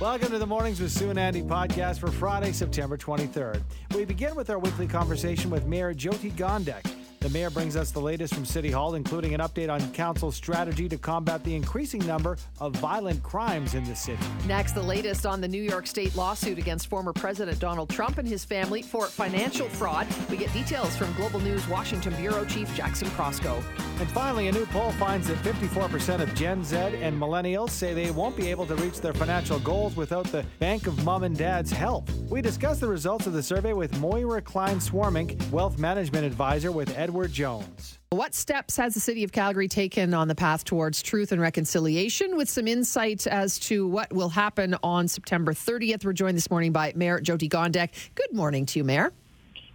Welcome to the Mornings with Sue and Andy podcast for Friday, September 23rd. We begin with our weekly conversation with Mayor Jyoti Gondek. The mayor brings us the latest from City Hall, including an update on council's strategy to combat the increasing number of violent crimes in the city. Next, the latest on the New York State lawsuit against former President Donald Trump and his family for financial fraud. We get details from Global News Washington Bureau Chief Jackson Proskow. And finally, a new poll finds that 54% of Gen Z and millennials say they won't be able to reach their financial goals without the bank of mom and dad's help. We discuss the results of the survey with Moira Klein Swarmink, wealth management advisor with Edward Jones. What steps has the City of Calgary taken on the path towards truth and reconciliation? With some insight as to what will happen on September 30th, we're joined this morning by Mayor Jyoti Gondek. Good morning to you, Mayor.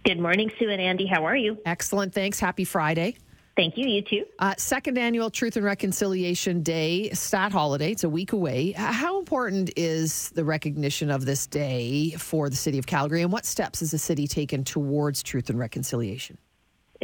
Good morning, Sue and Andy. How are you? Excellent. Thanks. Happy Friday. Thank you. You too. Uh, second annual Truth and Reconciliation Day, stat holiday. It's a week away. How important is the recognition of this day for the city of Calgary, and what steps has the city taken towards truth and reconciliation?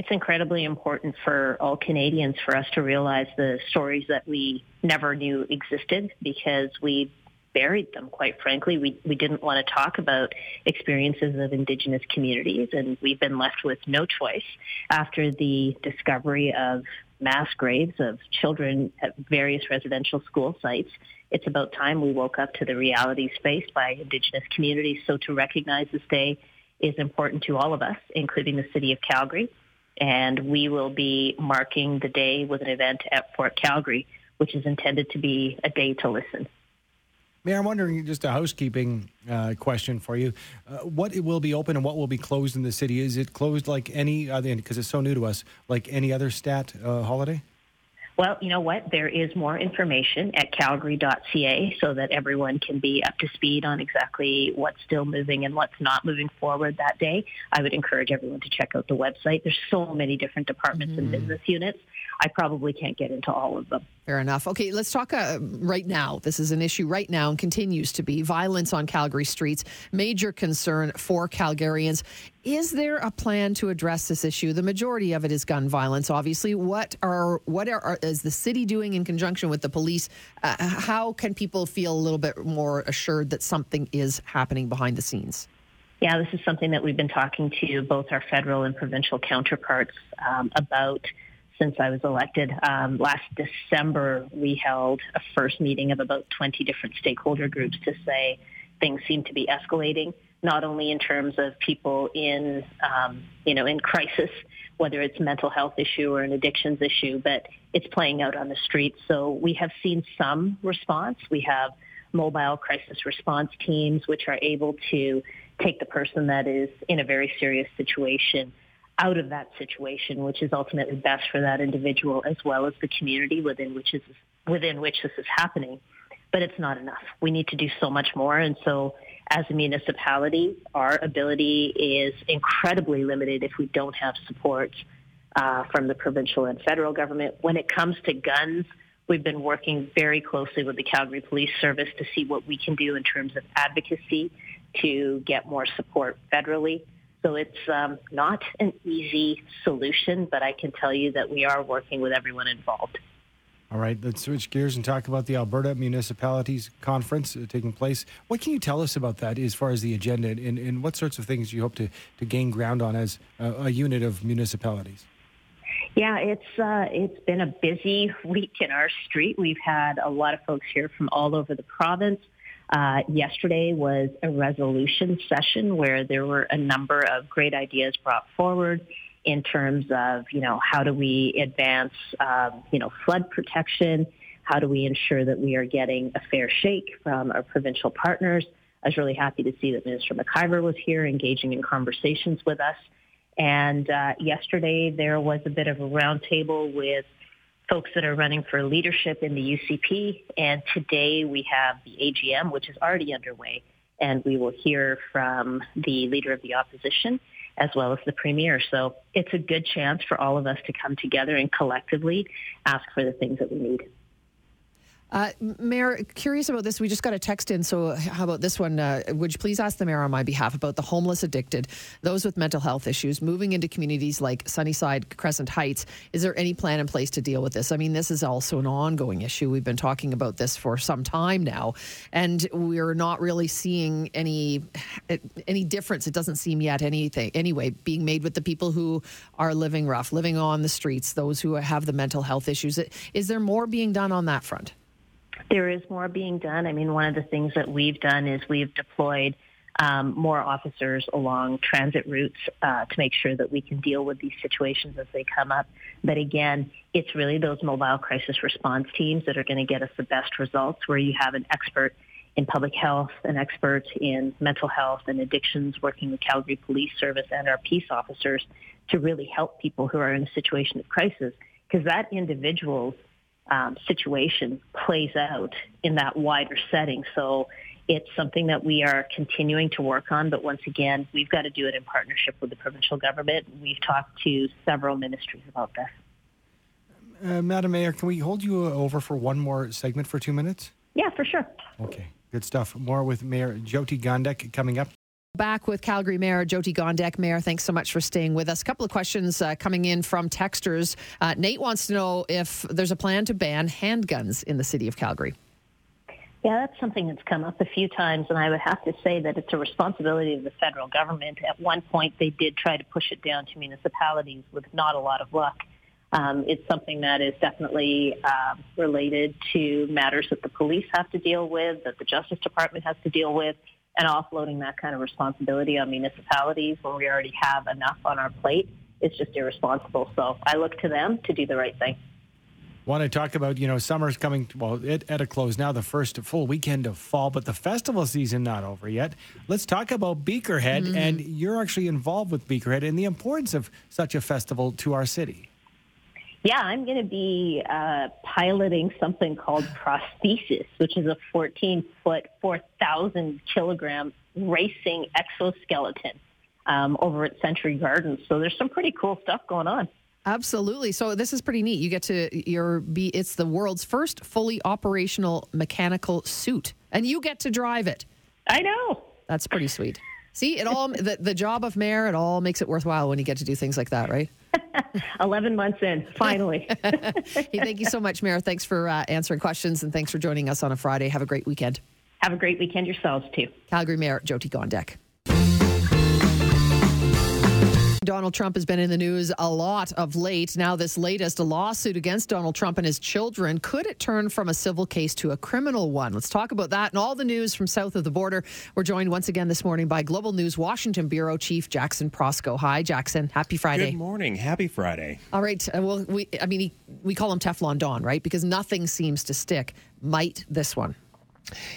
It's incredibly important for all Canadians for us to realize the stories that we never knew existed because we buried them, quite frankly. We, we didn't want to talk about experiences of Indigenous communities, and we've been left with no choice after the discovery of mass graves of children at various residential school sites. It's about time we woke up to the realities faced by Indigenous communities. So to recognize this day is important to all of us, including the City of Calgary. And we will be marking the day with an event at Fort Calgary, which is intended to be a day to listen. Mayor, I'm wondering just a housekeeping uh, question for you. Uh, what will be open and what will be closed in the city? Is it closed like any other, because it's so new to us, like any other stat uh, holiday? Well, you know what? There is more information at calgary.ca so that everyone can be up to speed on exactly what's still moving and what's not moving forward that day. I would encourage everyone to check out the website. There's so many different departments mm-hmm. and business units. I probably can't get into all of them. Fair enough. Okay, let's talk uh, right now. This is an issue right now and continues to be violence on Calgary streets, major concern for Calgarians. Is there a plan to address this issue? The majority of it is gun violence. Obviously, what are what are, are is the city doing in conjunction with the police? Uh, how can people feel a little bit more assured that something is happening behind the scenes? Yeah, this is something that we've been talking to both our federal and provincial counterparts um, about since I was elected. Um, last December, we held a first meeting of about 20 different stakeholder groups to say things seem to be escalating, not only in terms of people in, um, you know, in crisis, whether it's mental health issue or an addictions issue, but it's playing out on the streets. So we have seen some response. We have mobile crisis response teams, which are able to take the person that is in a very serious situation out of that situation, which is ultimately best for that individual as well as the community within which is within which this is happening. But it's not enough. We need to do so much more. And so as a municipality, our ability is incredibly limited if we don't have support uh, from the provincial and federal government. When it comes to guns, we've been working very closely with the Calgary Police Service to see what we can do in terms of advocacy to get more support federally. So it's um, not an easy solution, but I can tell you that we are working with everyone involved. All right, let's switch gears and talk about the Alberta Municipalities Conference uh, taking place. What can you tell us about that as far as the agenda and, and what sorts of things you hope to, to gain ground on as a, a unit of municipalities? Yeah, it's uh, it's been a busy week in our street. We've had a lot of folks here from all over the province. Uh, yesterday was a resolution session where there were a number of great ideas brought forward in terms of, you know, how do we advance, um, you know, flood protection? How do we ensure that we are getting a fair shake from our provincial partners? I was really happy to see that Minister McIver was here engaging in conversations with us. And uh, yesterday there was a bit of a roundtable with folks that are running for leadership in the UCP. And today we have the AGM, which is already underway, and we will hear from the leader of the opposition as well as the premier. So it's a good chance for all of us to come together and collectively ask for the things that we need. Uh, mayor, curious about this. We just got a text in. So, how about this one? Uh, would you please ask the mayor on my behalf about the homeless addicted, those with mental health issues, moving into communities like Sunnyside, Crescent Heights? Is there any plan in place to deal with this? I mean, this is also an ongoing issue. We've been talking about this for some time now, and we're not really seeing any any difference. It doesn't seem yet anything anyway being made with the people who are living rough, living on the streets, those who have the mental health issues. Is there more being done on that front? There is more being done. I mean, one of the things that we've done is we've deployed um, more officers along transit routes uh, to make sure that we can deal with these situations as they come up. But again, it's really those mobile crisis response teams that are going to get us the best results where you have an expert in public health, an expert in mental health and addictions working with Calgary Police Service and our peace officers to really help people who are in a situation of crisis because that individual's um, situation plays out in that wider setting. So it's something that we are continuing to work on, but once again, we've got to do it in partnership with the provincial government. We've talked to several ministries about this. Uh, Madam Mayor, can we hold you over for one more segment for two minutes? Yeah, for sure. Okay, good stuff. More with Mayor Jyoti Gondek coming up. Back with Calgary Mayor Jyoti Gondek. Mayor, thanks so much for staying with us. A couple of questions uh, coming in from texters. Uh, Nate wants to know if there's a plan to ban handguns in the city of Calgary. Yeah, that's something that's come up a few times, and I would have to say that it's a responsibility of the federal government. At one point, they did try to push it down to municipalities with not a lot of luck. Um, it's something that is definitely uh, related to matters that the police have to deal with, that the Justice Department has to deal with, and offloading that kind of responsibility on municipalities when we already have enough on our plate is just irresponsible. So I look to them to do the right thing. Want to talk about, you know, summer's coming, well, it, at a close now, the first full weekend of fall, but the festival season not over yet. Let's talk about Beakerhead, mm-hmm. and you're actually involved with Beakerhead and the importance of such a festival to our city. Yeah, I'm going to be uh, piloting something called Prosthesis, which is a 14 foot, 4,000 kilogram racing exoskeleton um, over at Century Gardens. So there's some pretty cool stuff going on. Absolutely. So this is pretty neat. You get to your be it's the world's first fully operational mechanical suit and you get to drive it. I know. That's pretty sweet. See, it all the, the job of mayor, it all makes it worthwhile when you get to do things like that, right? 11 months in, finally. hey, thank you so much, Mayor. Thanks for uh, answering questions and thanks for joining us on a Friday. Have a great weekend. Have a great weekend yourselves, too. Calgary Mayor Jyoti Gondek. Donald Trump has been in the news a lot of late. Now, this latest lawsuit against Donald Trump and his children could it turn from a civil case to a criminal one? Let's talk about that and all the news from south of the border. We're joined once again this morning by Global News Washington Bureau Chief Jackson Proskow. Hi, Jackson. Happy Friday. Good morning. Happy Friday. All right. Uh, well, we I mean, we call him Teflon Don, right? Because nothing seems to stick. Might this one?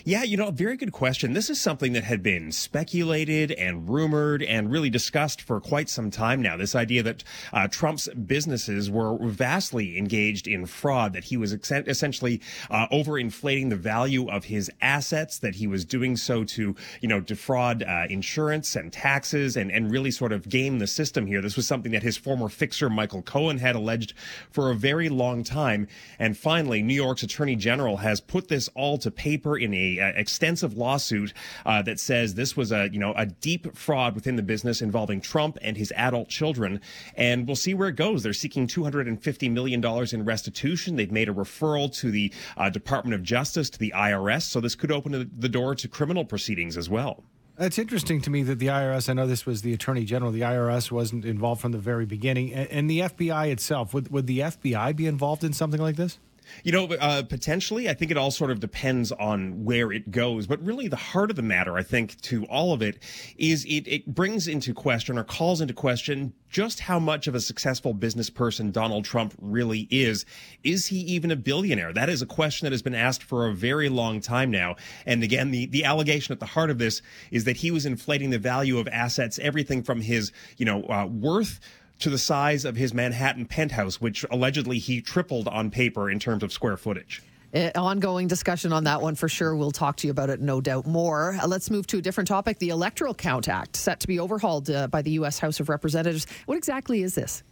Yeah, you know, very good question. This is something that had been speculated and rumored and really discussed for quite some time now. This idea that uh, Trump's businesses were vastly engaged in fraud, that he was ex- essentially uh, overinflating the value of his assets, that he was doing so to, you know, defraud uh, insurance and taxes and, and really sort of game the system here. This was something that his former fixer, Michael Cohen, had alleged for a very long time. And finally, New York's attorney general has put this all to paper in a, a extensive lawsuit uh, that says this was a you know a deep fraud within the business involving Trump and his adult children, and we'll see where it goes. They're seeking 250 million dollars in restitution. They've made a referral to the uh, Department of Justice to the IRS, so this could open the door to criminal proceedings as well. It's interesting to me that the IRS, I know this was the Attorney General, the IRS wasn't involved from the very beginning. And the FBI itself, would, would the FBI be involved in something like this? You know, uh, potentially, I think it all sort of depends on where it goes. But really, the heart of the matter, I think, to all of it is it, it brings into question or calls into question just how much of a successful business person Donald Trump really is. Is he even a billionaire? That is a question that has been asked for a very long time now. And again, the, the allegation at the heart of this is that he was inflating the value of assets, everything from his, you know, uh, worth to the size of his Manhattan penthouse, which allegedly he tripled on paper in terms of square footage. Uh, ongoing discussion on that one for sure. We'll talk to you about it, no doubt more. Uh, let's move to a different topic. The Electoral Count Act, set to be overhauled uh, by the U.S. House of Representatives. What exactly is this?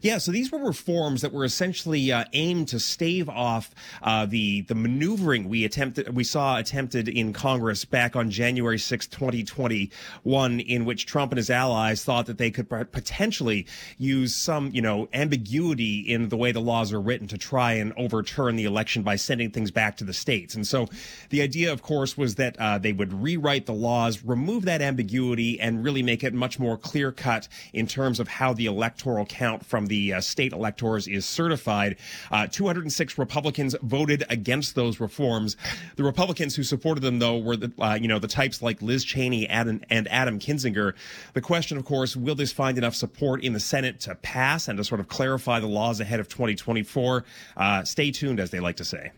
Yeah, so these were reforms that were essentially uh, aimed to stave off uh, the the maneuvering we attempted we saw attempted in Congress back on January 6, 2021, in which Trump and his allies thought that they could potentially use some you know ambiguity in the way the laws are written to try and overturn the election by sending things back to the states. And so the idea, of course, was that uh, they would rewrite the laws, remove that ambiguity, and really make it much more clear cut in terms of how the electoral count from the uh, state electors is certified. Uh, 206 Republicans voted against those reforms. The Republicans who supported them, though, were the, uh, you know the types like Liz Cheney and, and Adam Kinzinger. The question, of course, will this find enough support in the Senate to pass and to sort of clarify the laws ahead of 2024? Uh, stay tuned, as they like to say.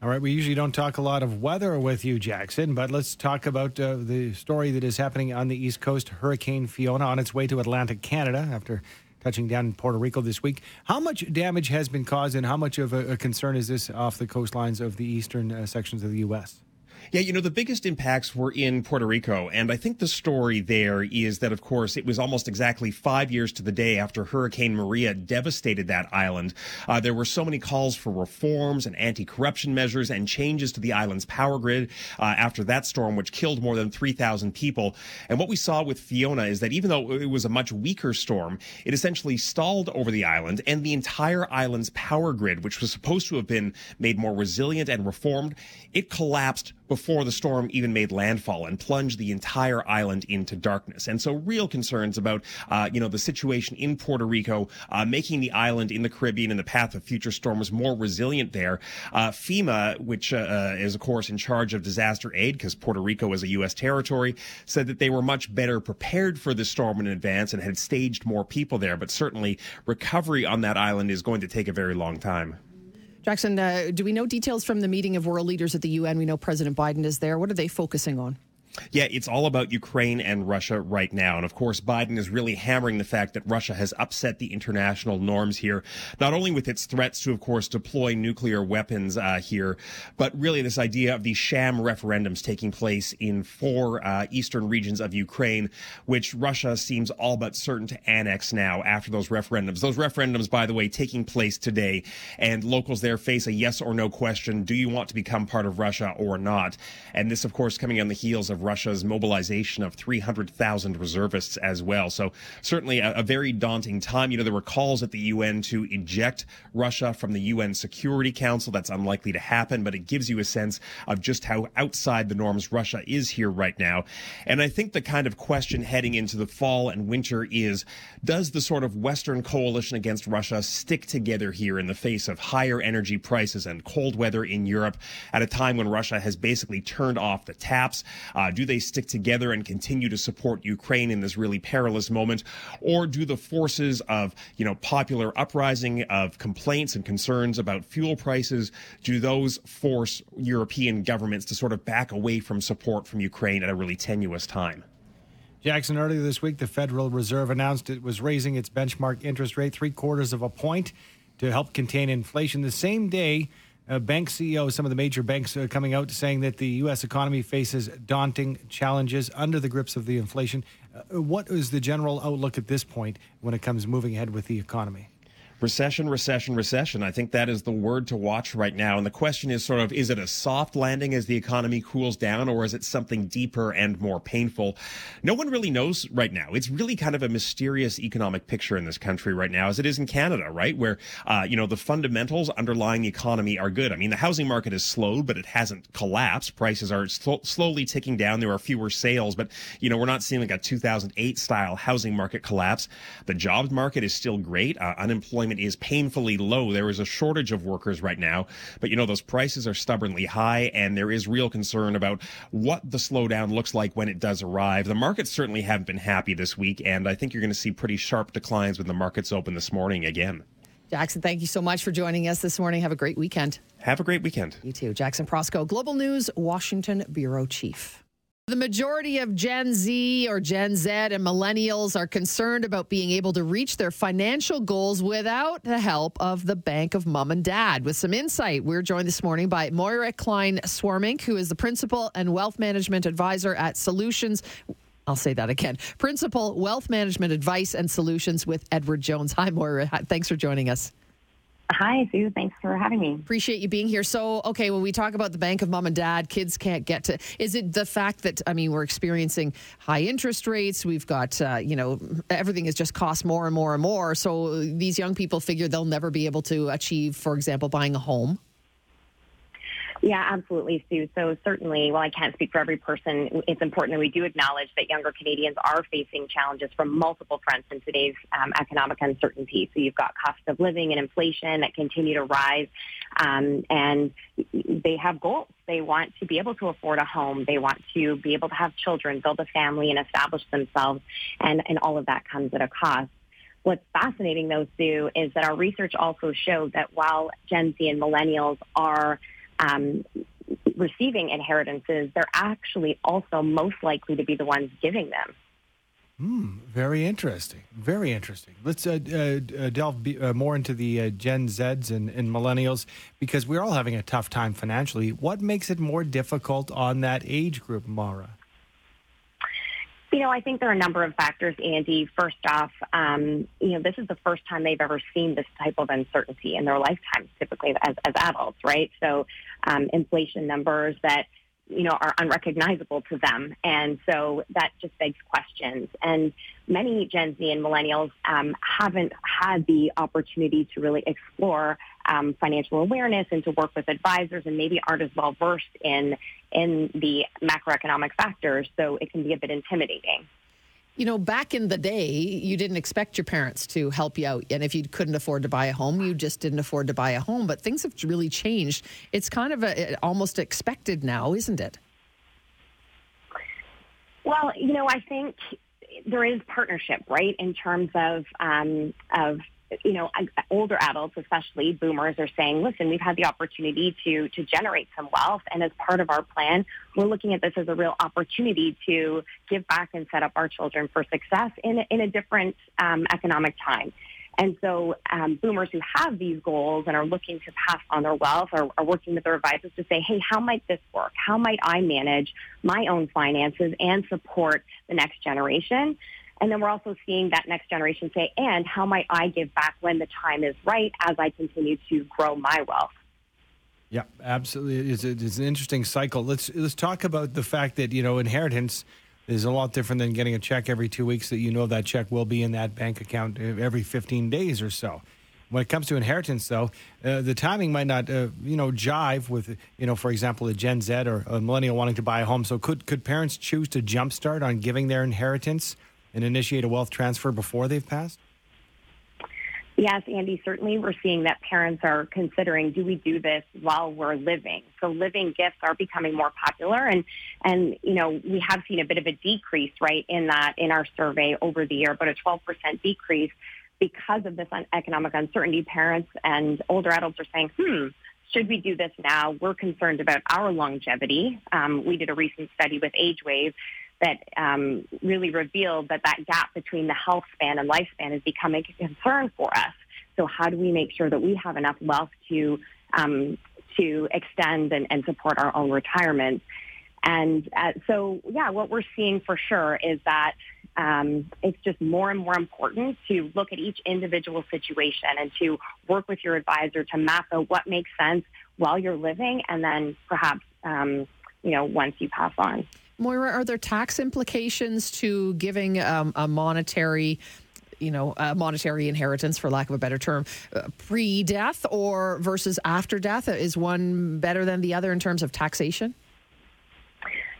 All right, we usually don't talk a lot of weather with you, Jackson, but let's talk about uh, the story that is happening on the East Coast. Hurricane Fiona on its way to Atlantic Canada after touching down in Puerto Rico this week. How much damage has been caused, and how much of a, a concern is this off the coastlines of the eastern uh, sections of the U.S.? Yeah, you know, the biggest impacts were in Puerto Rico. And I think the story there is that, of course, it was almost exactly five years to the day after Hurricane Maria devastated that island. Uh, there were so many calls for reforms and anti corruption measures and changes to the island's power grid uh, after that storm, which killed more than 3,000 people. And what we saw with Fiona is that even though it was a much weaker storm, it essentially stalled over the island and the entire island's power grid, which was supposed to have been made more resilient and reformed, it collapsed before the storm even made landfall and plunged the entire island into darkness. And so real concerns about, uh, you know, the situation in Puerto Rico, uh, making the island in the Caribbean in the path of future storms more resilient there. Uh, FEMA, which uh, uh, is of course in charge of disaster aid because Puerto Rico is a U.S. territory, said that they were much better prepared for the storm in advance and had staged more people there. But certainly recovery on that island is going to take a very long time. Jackson, uh, do we know details from the meeting of world leaders at the UN? We know President Biden is there. What are they focusing on? Yeah, it's all about Ukraine and Russia right now. And of course, Biden is really hammering the fact that Russia has upset the international norms here, not only with its threats to, of course, deploy nuclear weapons uh, here, but really this idea of these sham referendums taking place in four uh, eastern regions of Ukraine, which Russia seems all but certain to annex now after those referendums. Those referendums, by the way, taking place today, and locals there face a yes or no question. Do you want to become part of Russia or not? And this, of course, coming on the heels of Russia's mobilization of 300,000 reservists as well. So certainly a, a, very daunting time. You know, there were calls at the UN to eject Russia from the UN Security Council. That's unlikely to happen, but it gives you a sense of just how outside the norms Russia is here right now. And I think the kind of question heading into the fall and winter is, does the sort of Western coalition against Russia stick together here in the face of higher energy prices and cold weather in Europe at a time when Russia has basically turned off the taps? Uh, do they stick together and continue to support Ukraine in this really perilous moment? Or do the forces of, you know, popular uprising, of complaints and concerns about fuel prices, do those force European governments to sort of back away from support from Ukraine at a really tenuous time? Jackson, earlier this week, the Federal Reserve announced it was raising its benchmark interest rate three quarters of a point to help contain inflation. The same day, uh, bank CEOs, some of the major banks are coming out saying that the U.S. economy faces daunting challenges under the grips of the inflation. Uh, what is the general outlook at this point when it comes moving ahead with the economy? Recession, recession, recession. I think that is the word to watch right now. And the question is sort of, is it a soft landing as the economy cools down, or is it something deeper and more painful? No one really knows right now. It's really kind of a mysterious economic picture in this country right now, as it is in Canada, right? Where, uh, you know, the fundamentals underlying the economy are good. I mean, the housing market has slowed, but it hasn't collapsed. Prices are sl- slowly ticking down. There are fewer sales, but, you know, we're not seeing like a 2008 style housing market collapse. The jobs market is still great. Uh, unemployment unemployment is painfully low. There is a shortage of workers right now, but you know, those prices are stubbornly high and there is real concern about what the slowdown looks like when it does arrive. The markets certainly haven't been happy this week, and I think you're going to see pretty sharp declines when the markets open this morning again. Jackson, thank you so much for joining us this morning. Have a great weekend. Have a great weekend. You too. Jackson Proskow, Global News, Washington Bureau Chief. The majority of Gen Z or Gen Z and millennials are concerned about being able to reach their financial goals without the help of the bank of mom and dad. With some insight, we're joined this morning by Moira Klein Swarmink, who is the principal and wealth management advisor at Solutions I'll say that again. Principal Wealth Management Advice and Solutions with Edward Jones. Hi, Moira. Thanks for joining us. Hi, Sue. Thanks for having me. Appreciate you being here. So, okay, when we talk about the bank of mom and dad, kids can't get to. Is it the fact that I mean we're experiencing high interest rates? We've got uh, you know everything has just cost more and more and more. So these young people figure they'll never be able to achieve, for example, buying a home. Yeah, absolutely, Sue. So certainly, while I can't speak for every person, it's important that we do acknowledge that younger Canadians are facing challenges from multiple fronts in today's um, economic uncertainty. So you've got cost of living and inflation that continue to rise, um, and they have goals. They want to be able to afford a home. They want to be able to have children, build a family, and establish themselves. And, and all of that comes at a cost. What's fascinating, though, Sue, is that our research also showed that while Gen Z and millennials are um, receiving inheritances, they're actually also most likely to be the ones giving them. Hmm, very interesting. Very interesting. Let's uh, uh, delve be, uh, more into the uh, Gen Zs and, and, millennials because we're all having a tough time financially. What makes it more difficult on that age group, Mara? You know, I think there are a number of factors, Andy. First off, um, you know, this is the first time they've ever seen this type of uncertainty in their lifetimes, typically as, as adults, right? So, um, inflation numbers that, you know, are unrecognizable to them. And so that just begs questions. And many Gen Z and millennials um, haven't had the opportunity to really explore um, financial awareness and to work with advisors and maybe aren't as well versed in in the macroeconomic factors, so it can be a bit intimidating. You know, back in the day, you didn't expect your parents to help you out. And if you couldn't afford to buy a home, you just didn't afford to buy a home. But things have really changed. It's kind of a, almost expected now, isn't it? Well, you know, I think there is partnership, right, in terms of um, of you know, older adults, especially boomers, are saying, listen, we've had the opportunity to, to generate some wealth. And as part of our plan, we're looking at this as a real opportunity to give back and set up our children for success in, in a different um, economic time. And so um, boomers who have these goals and are looking to pass on their wealth are, are working with their advisors to say, hey, how might this work? How might I manage my own finances and support the next generation? And then we're also seeing that next generation say, and how might I give back when the time is right as I continue to grow my wealth? Yeah, absolutely. It is, it is an interesting cycle. Let's let's talk about the fact that you know inheritance is a lot different than getting a check every two weeks. That you know that check will be in that bank account every fifteen days or so. When it comes to inheritance, though, uh, the timing might not, uh, you know, jive with, you know, for example, a Gen Z or a millennial wanting to buy a home. So, could could parents choose to jumpstart on giving their inheritance and initiate a wealth transfer before they've passed? Yes, Andy, certainly we're seeing that parents are considering, do we do this while we're living? So living gifts are becoming more popular and, and, you know, we have seen a bit of a decrease, right, in that, in our survey over the year, but a 12% decrease because of this economic uncertainty. Parents and older adults are saying, hmm, should we do this now? We're concerned about our longevity. Um, we did a recent study with AgeWave that um, really revealed that that gap between the health span and lifespan is becoming a concern for us. So how do we make sure that we have enough wealth to um, to extend and, and, support our own retirement? And uh, so, yeah, what we're seeing for sure is that um, it's just more and more important to look at each individual situation and to work with your advisor to map out what makes sense while you're living, and then perhaps um, you know once you pass on. Moira, are there tax implications to giving um, a monetary? you know, a monetary inheritance, for lack of a better term, uh, pre-death or versus after death? Is one better than the other in terms of taxation?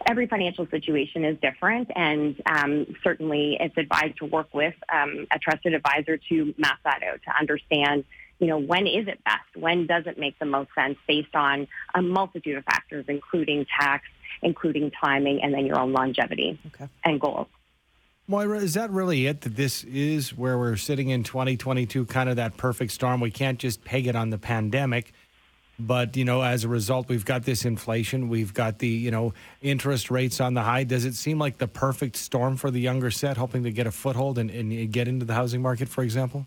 Every financial situation is different, and um, certainly it's advised to work with um, a trusted advisor to map that out to understand you know, when is it best? When does it make the most sense based on a multitude of factors, including tax, including timing, and then your own longevity okay. and goals. Moira, is that really it? That this is where we're sitting in 2022, kind of that perfect storm? We can't just peg it on the pandemic. But, you know, as a result, we've got this inflation. We've got the, you know, interest rates on the high. Does it seem like the perfect storm for the younger set, hoping to get a foothold and, and get into the housing market, for example?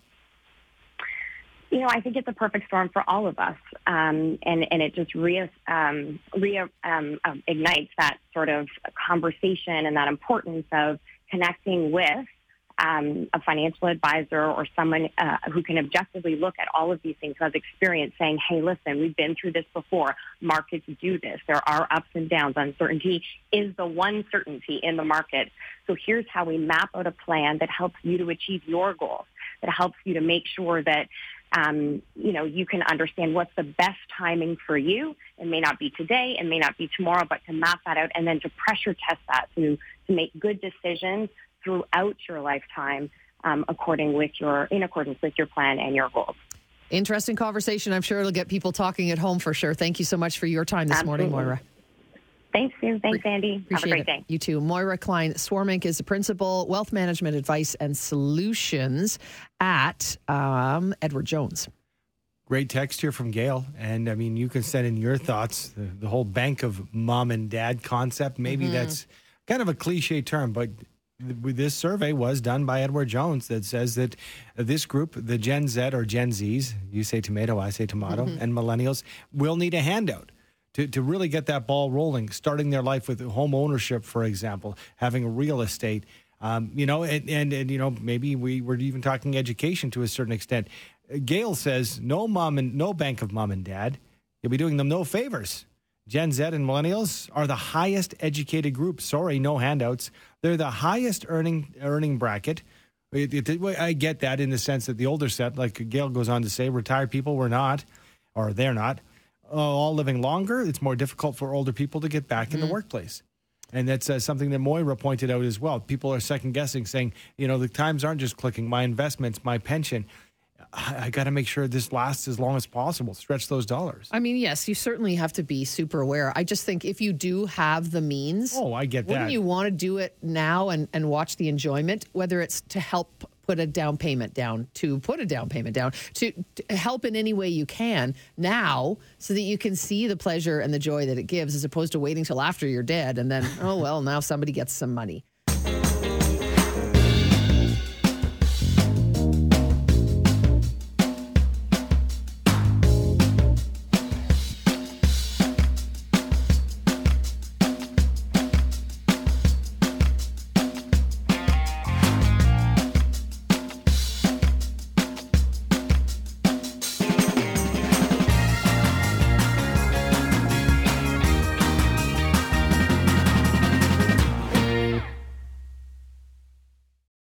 You know, I think it's a perfect storm for all of us, um, and and it just re, um, re um, um, ignites that sort of conversation and that importance of connecting with um, a financial advisor or someone uh, who can objectively look at all of these things, who has experience saying, hey, listen, we've been through this before. Markets do this. There are ups and downs. Uncertainty is the one certainty in the market. So here's how we map out a plan that helps you to achieve your goals, that helps you to make sure that um, you know, you can understand what's the best timing for you. It may not be today, it may not be tomorrow, but to map that out and then to pressure test that to, to make good decisions throughout your lifetime um, according with your in accordance with your plan and your goals. Interesting conversation. I'm sure it'll get people talking at home for sure. Thank you so much for your time this Absolutely. morning, Moira. Thanks, Sue. Thanks, Andy. Have a great it. day. You too. Moira Klein Swarmink is the principal wealth management advice and solutions at um, Edward Jones. Great text here from Gail. And I mean, you can send in your thoughts. The, the whole bank of mom and dad concept, maybe that's kind of a cliche term, but this survey was done by Edward Jones that says that this group, the Gen Z or Gen Zs, you say tomato, I say tomato, and millennials, will need a handout to, to really get that ball rolling, starting their life with home ownership, for example, having real estate. Um, you know, and, and, and, you know, maybe we were even talking education to a certain extent. Gail says no mom and no bank of mom and dad. You'll be doing them no favors. Gen Z and millennials are the highest educated group. Sorry, no handouts. They're the highest earning earning bracket. It, it, I get that in the sense that the older set, like Gail goes on to say, retired people were not, or they're not, uh, all living longer. It's more difficult for older people to get back mm-hmm. in the mm-hmm. workplace. And that's uh, something that Moira pointed out as well. People are second guessing, saying, you know, the times aren't just clicking. My investments, my pension, I, I got to make sure this lasts as long as possible. Stretch those dollars. I mean, yes, you certainly have to be super aware. I just think if you do have the means, oh, I get wouldn't that. Wouldn't you want to do it now and and watch the enjoyment, whether it's to help put a down payment down, to put a down payment down, to, to, help in any way you can now so that you can see the pleasure and the joy that it gives as opposed to waiting till after you're dead and then, oh, well, now somebody gets some money.